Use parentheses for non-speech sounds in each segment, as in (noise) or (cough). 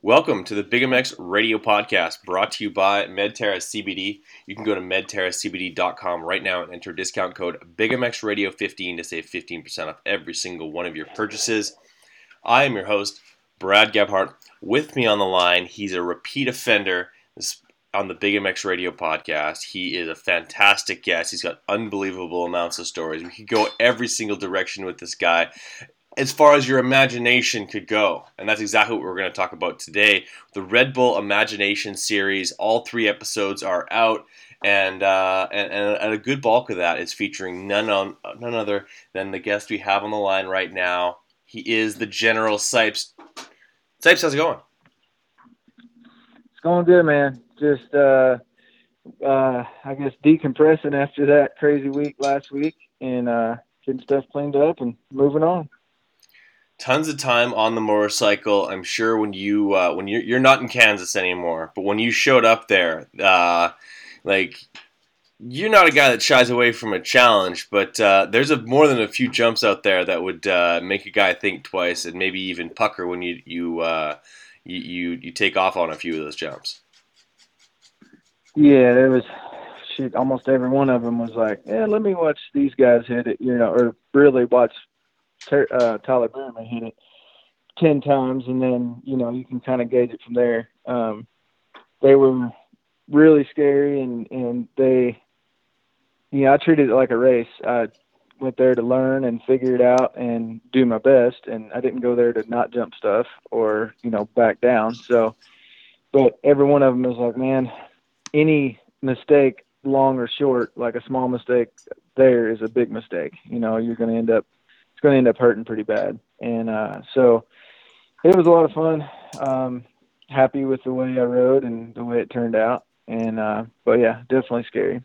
Welcome to the Big MX Radio Podcast, brought to you by Medterra CBD. You can go to medterracbd.com right now and enter discount code BigMXRadio15 to save 15% off every single one of your purchases. I am your host, Brad Gebhart. With me on the line, he's a repeat offender on the Big MX Radio Podcast. He is a fantastic guest. He's got unbelievable amounts of stories. We could go every single direction with this guy as far as your imagination could go. And that's exactly what we're going to talk about today. The Red Bull Imagination series, all three episodes are out. And, uh, and, and a good bulk of that is featuring none on none other than the guest we have on the line right now. He is the General Sipes. Sipes, how's it going? It's going good, man. Just uh, uh, I guess decompressing after that crazy week last week, and uh, getting stuff cleaned up and moving on tons of time on the motorcycle. I'm sure when you uh, when you're you're not in Kansas anymore, but when you showed up there, uh, like you're not a guy that shies away from a challenge, but uh, there's a more than a few jumps out there that would uh, make a guy think twice and maybe even pucker when you you, uh, you you you take off on a few of those jumps. Yeah, there was. Almost every one of them was like, "Yeah, let me watch these guys hit it," you know, or really watch uh, Tyler Bereman hit it ten times, and then you know you can kind of gauge it from there. Um, they were really scary, and and they, you know, I treated it like a race. I went there to learn and figure it out and do my best, and I didn't go there to not jump stuff or you know back down. So, but every one of them was like, man, any mistake, long or short, like a small mistake there is a big mistake. You know, you're going to end up it's going to end up hurting pretty bad. And uh, so it was a lot of fun. Um, happy with the way I rode and the way it turned out. And uh, but yeah, definitely scary.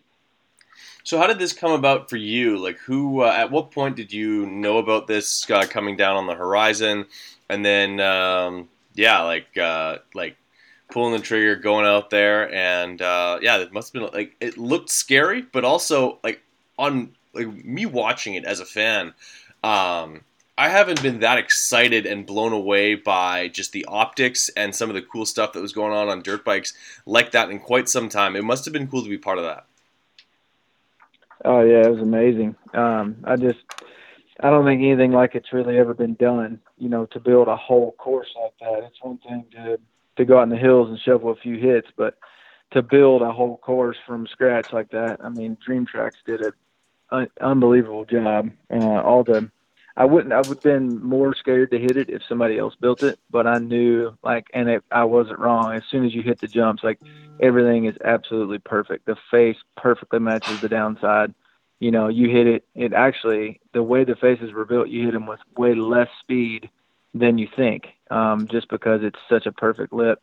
So how did this come about for you? Like who? Uh, at what point did you know about this uh, coming down on the horizon? And then um, yeah, like uh, like pulling the trigger, going out there, and uh, yeah, it must have been like it looked scary, but also like on like me watching it as a fan, um, I haven't been that excited and blown away by just the optics and some of the cool stuff that was going on on dirt bikes like that in quite some time. It must have been cool to be part of that. Oh yeah, it was amazing. Um, I just, I don't think anything like it's really ever been done. You know, to build a whole course like that. It's one thing to to go out in the hills and shovel a few hits, but to build a whole course from scratch like that, I mean, Dream Tracks did it un- unbelievable job. Uh, all the I wouldn't. I would have been more scared to hit it if somebody else built it, but I knew like, and it, I wasn't wrong. As soon as you hit the jumps, like everything is absolutely perfect. The face perfectly matches the downside. You know, you hit it. It actually, the way the faces were built, you hit them with way less speed than you think, um, just because it's such a perfect lip.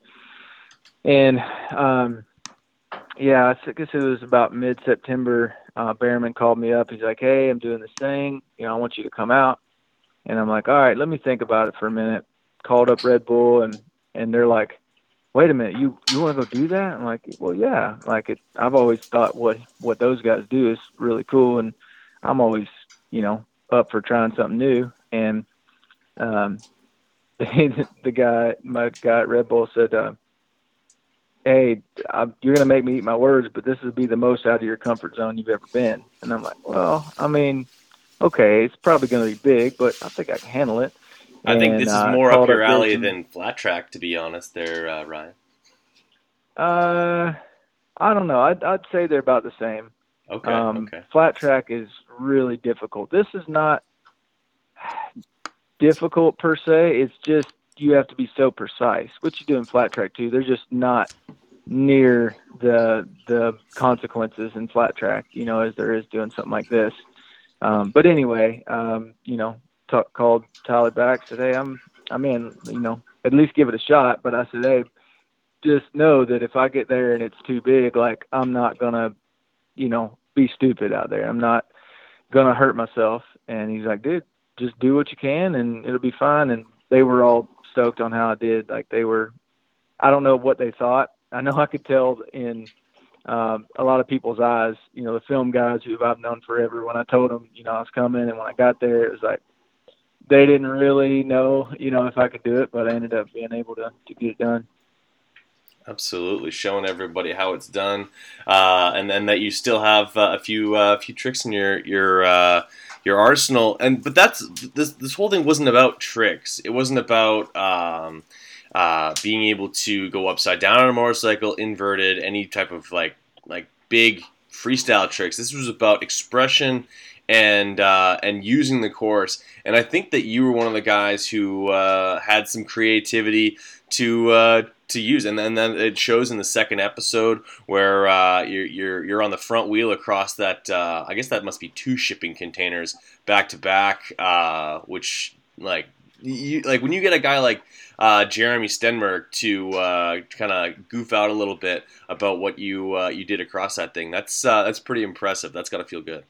And um, yeah, I guess it was about mid September uh, Bereman called me up. He's like, "Hey, I'm doing this thing. You know, I want you to come out." And I'm like, "All right, let me think about it for a minute." Called up Red Bull, and and they're like, "Wait a minute, you you want to go do that?" I'm like, "Well, yeah. Like, it, I've always thought what what those guys do is really cool, and I'm always, you know, up for trying something new." And um, the (laughs) the guy, my guy at Red Bull said. Uh, hey, I'm, you're going to make me eat my words, but this would be the most out of your comfort zone you've ever been. And I'm like, well, I mean, okay, it's probably going to be big, but I think I can handle it. I and, think this is uh, more up your alley than flat track, to be honest, there, uh, Ryan. Uh, I don't know. I'd, I'd say they're about the same. Okay, um, okay. Flat track is really difficult. This is not (sighs) difficult per se. It's just you have to be so precise. What you do in flat track too, they're just not near the the consequences in flat track, you know, as there is doing something like this. Um, but anyway, um, you know, t- called Tyler back, said, "Hey, I'm I'm in. You know, at least give it a shot." But I said, "Hey, just know that if I get there and it's too big, like I'm not gonna, you know, be stupid out there. I'm not gonna hurt myself." And he's like, "Dude, just do what you can, and it'll be fine." And they were all stoked on how I did. Like they were, I don't know what they thought. I know I could tell in um, a lot of people's eyes. You know, the film guys who I've known forever. When I told them, you know, I was coming, and when I got there, it was like, they didn't really know, you know, if I could do it, but I ended up being able to to get it done. Absolutely, showing everybody how it's done, uh, and then that you still have uh, a few uh, few tricks in your your uh, your arsenal. And but that's this this whole thing wasn't about tricks. It wasn't about um, uh, being able to go upside down on a motorcycle, inverted, any type of like like big freestyle tricks. This was about expression and uh, and using the course. And I think that you were one of the guys who uh, had some creativity to uh, to use, and then, then it shows in the second episode where uh, you're, you're you're on the front wheel across that. Uh, I guess that must be two shipping containers back to back, uh, which like you, like when you get a guy like uh, Jeremy Stenberg to uh, kind of goof out a little bit about what you uh, you did across that thing. That's uh, that's pretty impressive. That's got to feel good.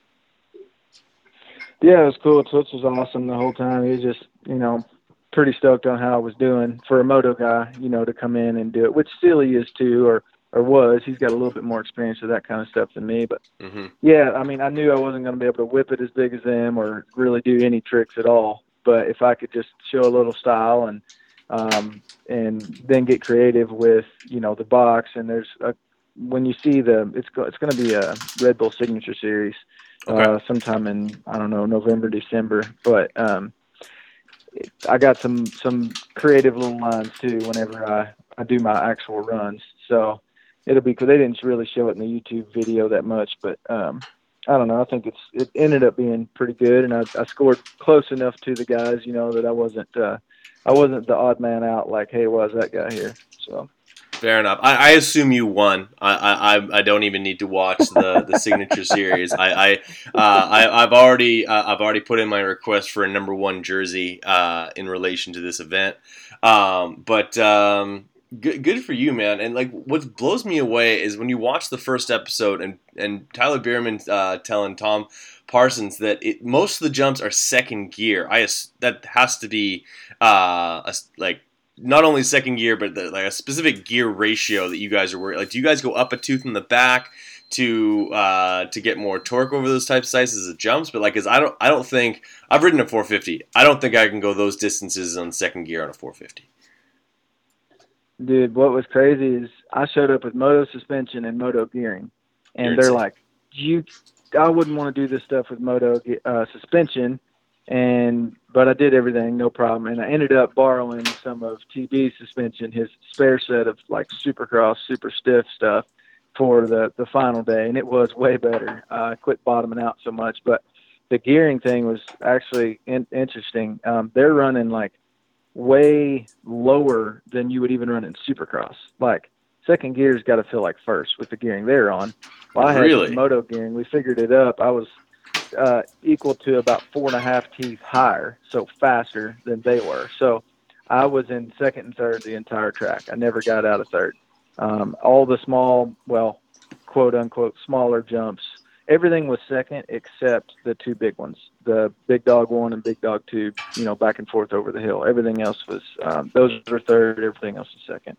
Yeah, it was cool. Toots was awesome the whole time. He was just you know pretty stoked on how I was doing for a moto guy, you know, to come in and do it, which still he is too, or or was. He's got a little bit more experience with that kind of stuff than me. But mm-hmm. yeah, I mean, I knew I wasn't going to be able to whip it as big as them or really do any tricks at all. But if I could just show a little style and um, and then get creative with you know the box and there's a when you see the it's it's going to be a Red Bull Signature Series okay. uh, sometime in I don't know November December, but um, I got some some creative little lines too whenever I I do my actual runs. So it'll be because they didn't really show it in the YouTube video that much, but um, I don't know. I think it's it ended up being pretty good, and I, I scored close enough to the guys, you know, that I wasn't uh, I wasn't the odd man out. Like, hey, was that guy here? So. Fair enough. I, I, assume you won. I, I I don't even need to watch the, the signature (laughs) series. I I, uh, I have already uh, I've already put in my request for a number one jersey uh, in relation to this event. Um, but um, good, good for you, man. And like, what blows me away is when you watch the first episode and and Tyler Bereman uh, telling Tom Parsons that it, most of the jumps are second gear. I that has to be uh, a, like not only second gear, but the, like a specific gear ratio that you guys are working. Like, do you guys go up a tooth in the back? to uh, to get more torque over those type sizes of jumps. But like, cause I don't I don't think I've ridden a 450. I don't think I can go those distances on second gear on a 450. Dude, what was crazy is I showed up with moto suspension and moto gearing, and You're they're insane. like, "You, I wouldn't want to do this stuff with moto uh, suspension." And but I did everything, no problem. And I ended up borrowing some of TB's suspension, his spare set of like Supercross, super stiff stuff for the the final day, and it was way better. Uh, I quit bottoming out so much, but the gearing thing was actually in, interesting. Um, they're running like way lower than you would even run in Supercross. Like second gear's got to feel like first with the gearing they're on. Well, I had really? moto gearing. We figured it up. I was uh, equal to about four and a half teeth higher, so faster than they were. So I was in second and third the entire track. I never got out of third. Um, all the small, well, quote unquote, smaller jumps everything was second except the two big ones, the big dog one and big dog two. You know, back and forth over the hill. Everything else was um, those were third. Everything else was second.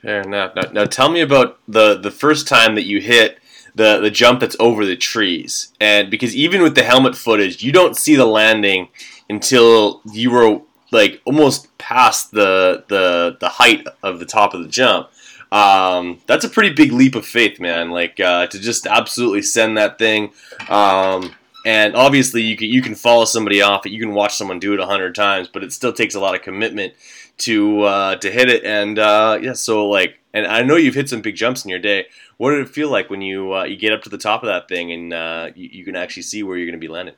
Fair enough. Now, now, tell me about the the first time that you hit the the jump that's over the trees, and because even with the helmet footage, you don't see the landing until you were like almost past the the the height of the top of the jump. Um, that's a pretty big leap of faith, man. Like uh, to just absolutely send that thing. Um, and obviously, you can you can follow somebody off. it. You can watch someone do it a hundred times, but it still takes a lot of commitment to uh, to hit it. And uh, yeah, so like, and I know you've hit some big jumps in your day. What did it feel like when you uh, you get up to the top of that thing and uh, you, you can actually see where you're going to be landing?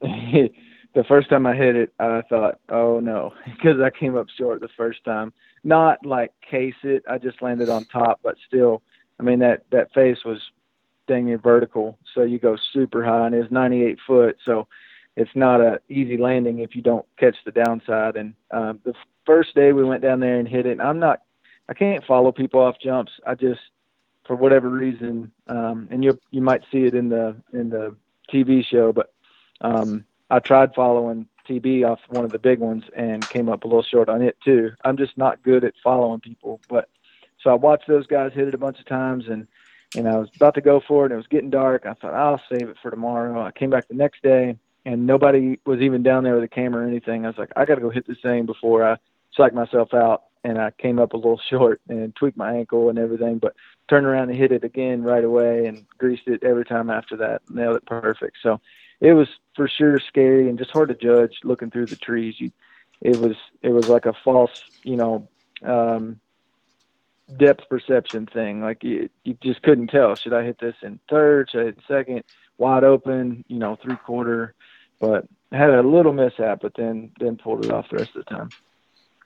(laughs) the first time I hit it, I thought, oh no, (laughs) because I came up short the first time not like case it. I just landed on top, but still, I mean that that face was dang near vertical, so you go super high, and it's 98 foot, so it's not a easy landing if you don't catch the downside. And um, the first day we went down there and hit it, and I'm not, I can't follow people off jumps. I just, for whatever reason, um, and you you might see it in the in the TV show, but um, I tried following TB off one of the big ones and came up a little short on it too. I'm just not good at following people, but so I watched those guys hit it a bunch of times and and I was about to go for it and it was getting dark. I thought I'll save it for tomorrow. I came back the next day and nobody was even down there with a camera or anything. I was like, I got to go hit this thing before I psych myself out. And I came up a little (laughs) short and tweaked my ankle and everything, but turned around and hit it again right away and greased it every time after that. Nailed it perfect. So it was for sure scary and just hard to judge looking through the trees. You, it was it was like a false, you know, um, depth perception thing. Like you, you just couldn't tell. Should I hit this in third? Should I hit second? Wide open, you know, three quarter but had a little mishap, but then then pulled it off the rest of the time.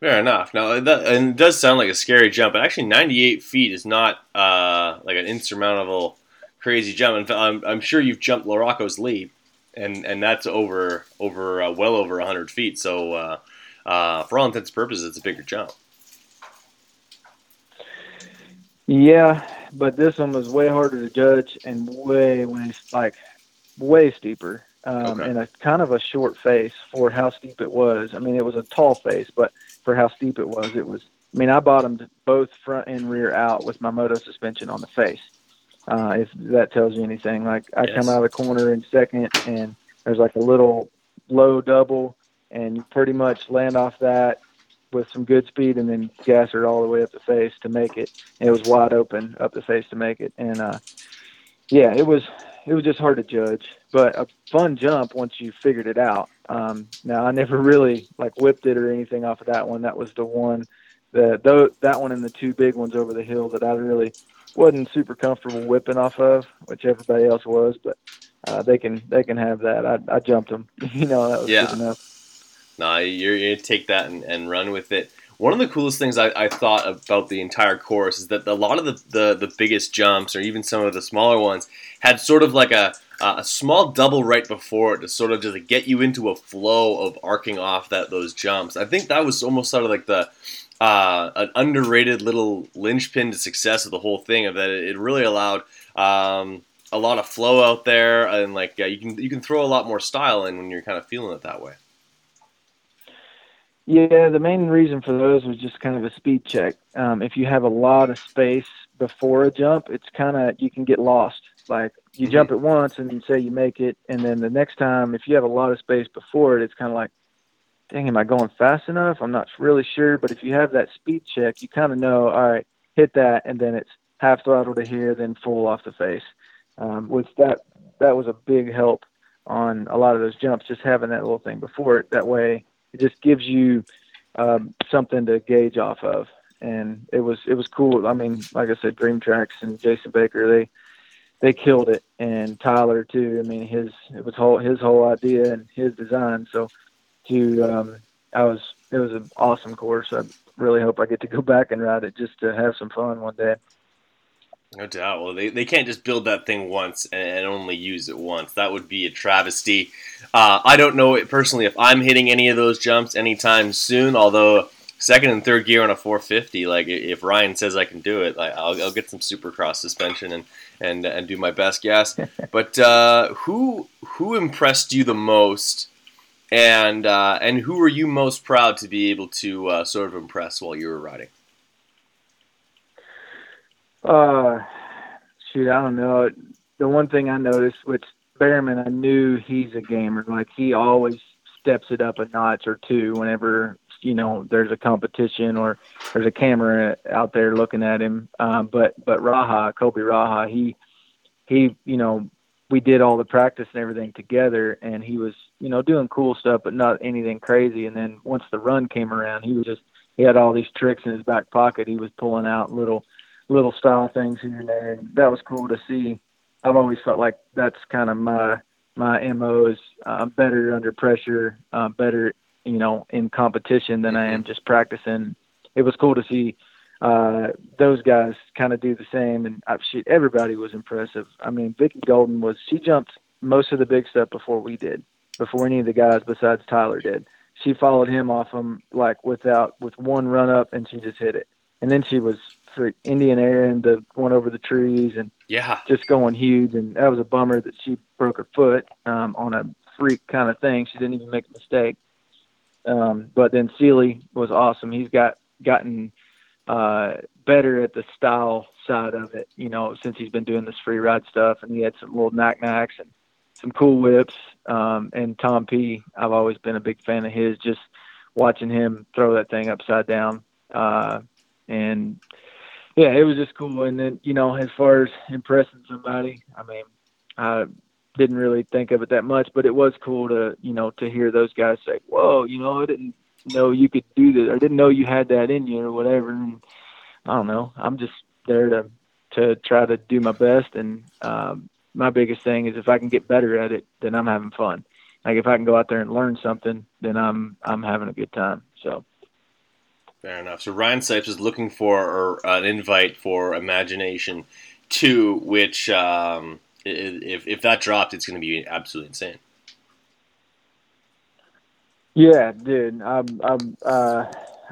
Fair enough. Now, that, and it does sound like a scary jump, but actually, 98 feet is not uh, like an insurmountable, crazy jump. And I'm, I'm sure you've jumped Larocco's leap, and and that's over over uh, well over 100 feet. So, uh, uh, for all intents and purposes, it's a bigger jump. Yeah, but this one was way harder to judge and way, way like way steeper um, okay. and a kind of a short face for how steep it was. I mean, it was a tall face, but for how steep it was, it was. I mean, I bottomed both front and rear out with my moto suspension on the face. Uh, if that tells you anything, like I yes. come out of the corner in second, and there's like a little low double, and you pretty much land off that with some good speed, and then gas it all the way up the face to make it. And it was wide open up the face to make it, and uh, yeah, it was it was just hard to judge, but a fun jump once you figured it out. Um, now I never really like whipped it or anything off of that one. That was the one, that though that one and the two big ones over the hill that I really wasn't super comfortable whipping off of, which everybody else was. But uh, they can they can have that. I, I jumped them. (laughs) you know that was yeah. good enough. No, you're, you're take that and, and run with it. One of the coolest things I, I, thought about the entire course is that a lot of the, the, the, biggest jumps, or even some of the smaller ones, had sort of like a, a small double right before it to sort of just get you into a flow of arcing off that those jumps. I think that was almost sort of like the uh, an underrated little linchpin to success of the whole thing. Of that, it really allowed um, a lot of flow out there, and like yeah, you can you can throw a lot more style in when you're kind of feeling it that way. Yeah, the main reason for those was just kind of a speed check. Um, if you have a lot of space before a jump, it's kind of you can get lost. Like you mm-hmm. jump it once and you say you make it, and then the next time, if you have a lot of space before it, it's kind of like, dang, am I going fast enough? I'm not really sure. But if you have that speed check, you kind of know, all right, hit that, and then it's half throttle to here, then full off the face. Um, which that that was a big help on a lot of those jumps, just having that little thing before it. That way it just gives you um, something to gauge off of. And it was it was cool. I mean, like I said, Dream Tracks and Jason Baker they they killed it, and Tyler too. I mean, his it was whole his whole idea and his design. So to um, I was it was an awesome course. I really hope I get to go (laughs) back and ride it just to have some fun one day. No doubt. Well, they, they can't just build that thing once and only use it once. That would be a travesty. Uh, I don't know personally if I'm hitting any of those jumps anytime soon. Although second and third gear on a 450, like if Ryan says I can do it, like, I'll, I'll get some Supercross suspension and and and do my best. guess. (laughs) but uh, who who impressed you the most? And uh, and who were you most proud to be able to uh, sort of impress while you were riding? Uh, shoot, I don't know. The one thing I noticed, which Bereman, I knew he's a gamer. Like he always steps it up a notch or two whenever you know there's a competition or there's a camera out there looking at him. Um, but but Raha, Colby Raha, he he you know we did all the practice and everything together, and he was you know doing cool stuff, but not anything crazy. And then once the run came around, he was just he had all these tricks in his back pocket. He was pulling out little little style things here and there. And that was cool to see. I've always felt like that's kind of my my mo is uh, better under pressure, uh, better you know in competition than I am mm-hmm. just practicing. It was cool to see uh, those guys kind of do the same, and I, she, everybody was impressive. I mean, Vicki Golden was she jumped most of the big stuff before we did, before any of the guys besides Tyler did. She followed him off him like without with one run up, and she just hit it. And then she was for Indian Air and the one over the trees and yeah, just going huge. And that was a bummer that she broke her foot um, on a freak kind of thing. She didn't even make a mistake. Um, but then Seely was awesome. He's got gotten uh, better at the style side of it, you know, since he's been doing this free ride stuff. And he had some little nac nacs and some cool whips. Um, and Tom P, I've always been a big fan of his. Just watching him throw that thing upside down, uh, and yeah, it was just cool. And then you know, as far as impressing somebody, I mean, I didn't really think of it that much, but it was cool to you know to hear those guys say, "Whoa, you know, I didn't know you could do this, I didn't know you had that in you, or whatever." And I don't know. I'm just there to to try to do my best, and um, my biggest thing is if I can get better at it, then I'm having fun. Like if I can go out there and learn something, then I'm I'm having a good time. So. Fair enough. So Ryan Sipes is looking for an invite for Imagination Two, which um, if if that dropped, it's going to be absolutely insane. Yeah, dude. I'm. I'm. Uh,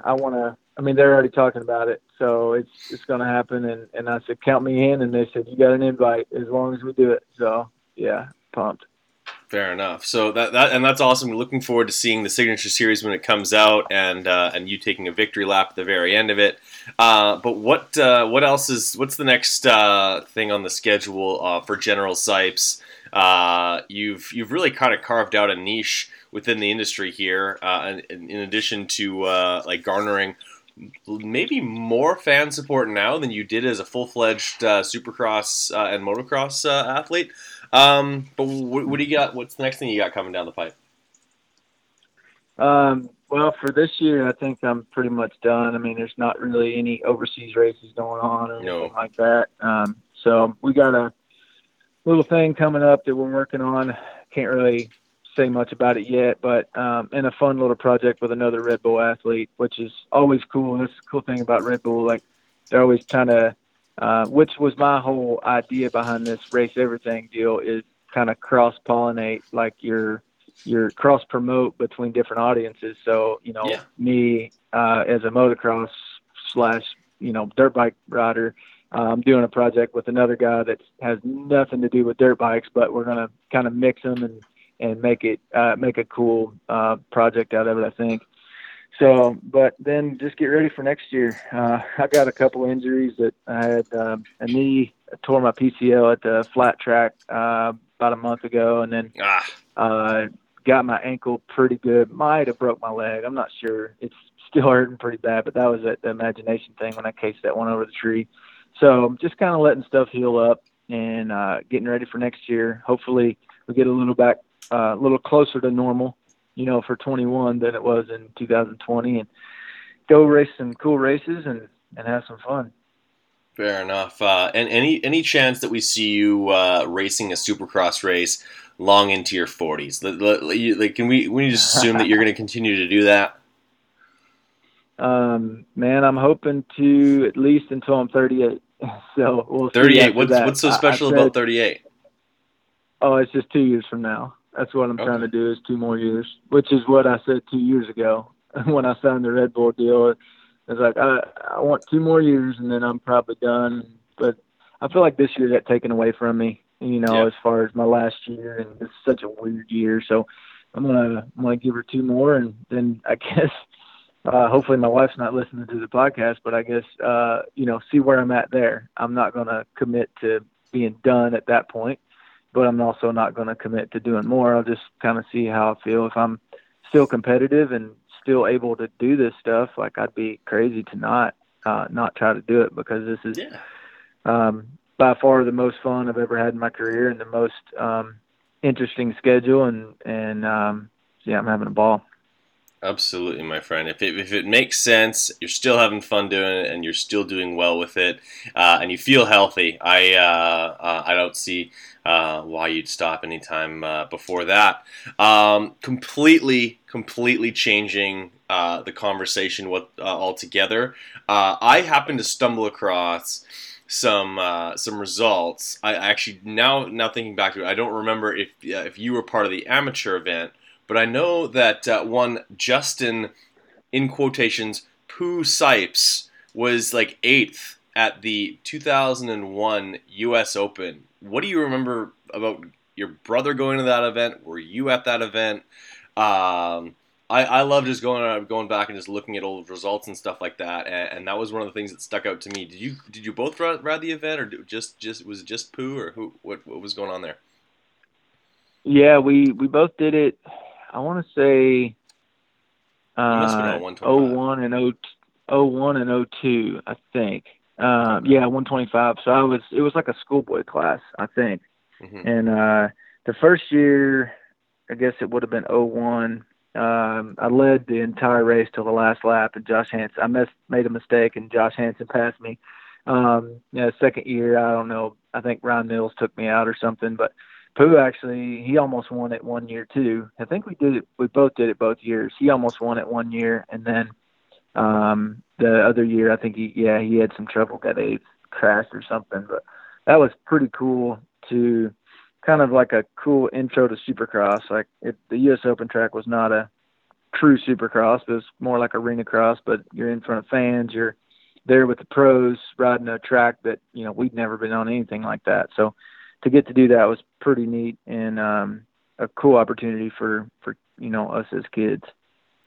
I want to. I mean, they're already talking about it, so it's it's going to happen. And and I said, count me in, and they said you got an invite as long as we do it. So yeah, pumped. Fair enough. So that, that and that's awesome. Looking forward to seeing the signature series when it comes out, and uh, and you taking a victory lap at the very end of it. Uh, but what uh, what else is what's the next uh, thing on the schedule uh, for General Sipes? Uh, you've you've really kind of carved out a niche within the industry here, in, in, addition to like garnering maybe more fan support now than you did as a full fledged Supercross and motocross athlete. Um, but what, what, do you got? What's the next thing you got coming down the pipe? Um, well, for this year, I think I'm pretty much done. I mean, there's not really any overseas races going on or no. anything like that. Um, so we got a little thing coming up that we're working on. Can't really say much about it yet, but um, and a fun little project with another Red Bull athlete, which is always cool. That's the cool thing about Red Bull. Like they're always trying to uh, which was my whole idea behind this race everything deal is kind of cross pollinate like your your cross promote between different audiences. So you know, yeah. me uh, as a motocross slash you know dirt bike rider, uh, I'm doing a project with another guy that has nothing to do with dirt bikes, but we're gonna kind of mix them and and make it uh, make a cool uh, project out of it. I think. So, but then just get ready for next year. Uh, I got a couple injuries that I had um, a knee I tore my PCL at the flat track uh, about a month ago, and then ah. uh, got my ankle pretty good. Might have broke my leg. I'm not sure. It's still hurting pretty bad, but that was at the imagination thing when I cased that one over the tree. So I'm just kind of letting stuff heal up and uh, getting ready for next year. Hopefully, we get a little back, uh, a little closer to normal you know, for 21 than it was in 2020, and go race some cool races and and have some fun. Fair enough. Uh, and any any chance that we see you uh, racing a Supercross race long into your 40s? Like, can we we just assume that you're going (laughs) to continue to do that? Um, man, I'm hoping to at least until I'm 38. (laughs) So we'll 38. What's what's so special said, about 38? Oh, it's just two years from now. That's what I'm okay. trying to do is two more years, which is what I said two years ago (laughs) when I signed the Red Bull deal. It's like I I want two more years and then I'm probably done. But I feel like this year got taken away from me. You know, yeah. as far as my last year, and it's such a weird year. So I'm gonna I'm gonna give her two more, and then I (laughs) guess uh, hopefully my wife's not listening to the podcast, but I guess uh, you know see where I'm at there. I'm not gonna commit to being done at that point but I'm also not going to commit to doing more. I'll just kind of see how I feel. If I'm still competitive and still able to do this stuff, like I'd be crazy to not uh, not try to do it because this is yeah. um, by far the most fun I've ever had in my career and the most um, interesting schedule. And and um, yeah, I'm having a ball. Absolutely, my friend. If it, if it makes sense, you're still having fun doing it, and you're still doing well with it, uh, and you feel healthy. I uh, uh, I don't see uh, why you'd stop anytime uh, before that. Um, completely, completely changing uh, the conversation with, altogether. I happened to stumble across some some results. I actually now now thinking back to it, I don't remember if if you were part of the amateur event but I know that uh, one Justin, in quotations, Pooh Sipes was like eighth at the 2001 U.S. Open. What do you remember about your brother going to that event? Were you at that event? Um, I, I love just going uh, going back and just looking at old results and stuff like that, and, and, that was one of the things that stuck out to me. Did you did you both ride, the event, or just just was it just Pooh, or who what what was going on there? Yeah, we we both did it. I want to say uh, 01 and 0, 01 and 02, I think. Um, yeah, 125. So I was it was like a schoolboy class, I think. Mm-hmm. And uh, the first year, I guess it would have been 01. Um, I led the entire race till the last lap, and Josh Hansen. I missed, made a mistake, and Josh Hansen passed me. Um, yeah, second year, I don't know. I think Ryan Mills took me out or something, but Pooh actually he almost won it one year too. I think we did it. We both did it both years. He almost won it one year, and then um, the other year I think he yeah he had some trouble, got a crash or something. But that was pretty cool to kind of like a cool intro to Supercross. Like it, the U.S. Open track was not a true Supercross. It was more like arena cross, but you're in front of fans. You're there with the pros riding a track that you know we'd never been on anything like that. So to get to do that was pretty neat and um, a cool opportunity for for you know us as kids.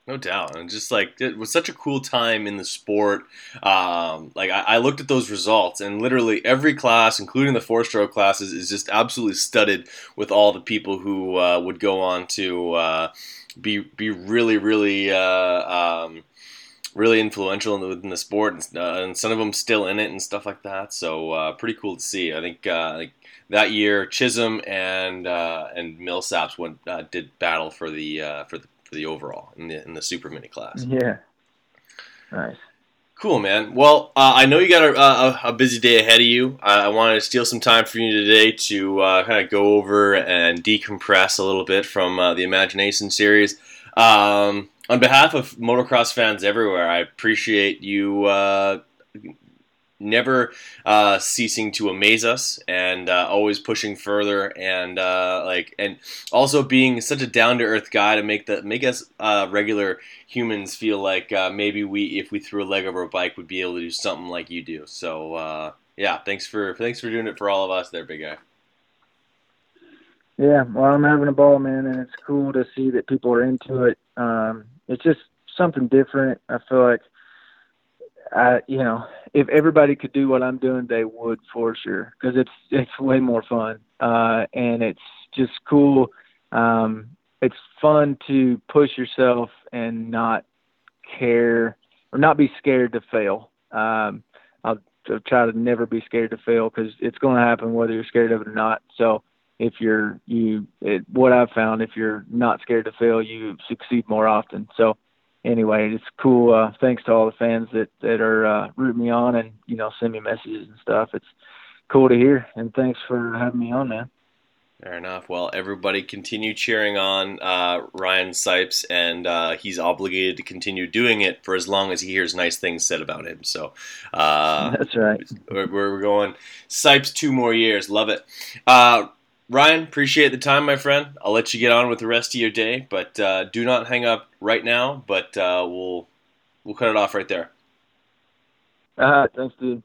No doubt, and just like it was such a cool time in the sport. Um, like I, I, looked at those results, and literally every class, including the four-stroke classes, is just absolutely studded with all the people who uh, would go on to uh, be be really, really. Uh, um, really influential in the, within the sport, and, uh, and, some of them still in it and stuff like that. So uh, pretty cool to see. I think uh, like that year, Chisholm and uh, and Millsaps went uh, did battle for the uh, for the for the overall in the in the super mini class. Yeah, nice. Cool, man. Well, uh, I know you got a, a, a, busy day ahead of you. I, I wanted to steal some time from you today to uh, kind of go over and decompress a little bit from uh, the Imagination series. Um, on behalf of motocross fans everywhere, I appreciate you uh, never uh, ceasing to amaze us and uh, always pushing further and uh, like and also being such a down to earth guy to make the make us uh, regular humans feel like uh, maybe we if we threw a leg over a bike would be able to do something like you do. So uh, yeah, thanks for thanks for doing it for all of us, there, big guy. Yeah, well, I'm having a ball, man, and it's cool to see that people are into it. Um, it's just something different. I feel like I, you know, if everybody could do what I'm doing, they would for sure because it's it's way more fun uh, and it's just cool. Um, it's fun to push yourself and not care or not be scared to fail. Um, I'll, I'll try to never be scared to fail because it's going to happen whether you're scared of it or not. So if you're you, it, what I've found, if you're not scared to fail, you succeed more often. So anyway, it's cool. Uh, thanks to all the fans that that are uh, rooting me on and you know send me messages and stuff. It's cool to hear, and thanks for having me on, man. Fair enough. Well, everybody continue cheering on uh, Ryan Sipes, and uh, he's obligated to continue doing it for as long as he hears nice things said about him. So uh, (laughs) that's right. We're, we're, going Sipes two more years. Love it. Uh, Ryan, appreciate the time, my friend. I'll let you get on with the rest of your day, but uh, do not hang up right now. But uh, we'll we'll cut it off right there. Right, thanks, dude.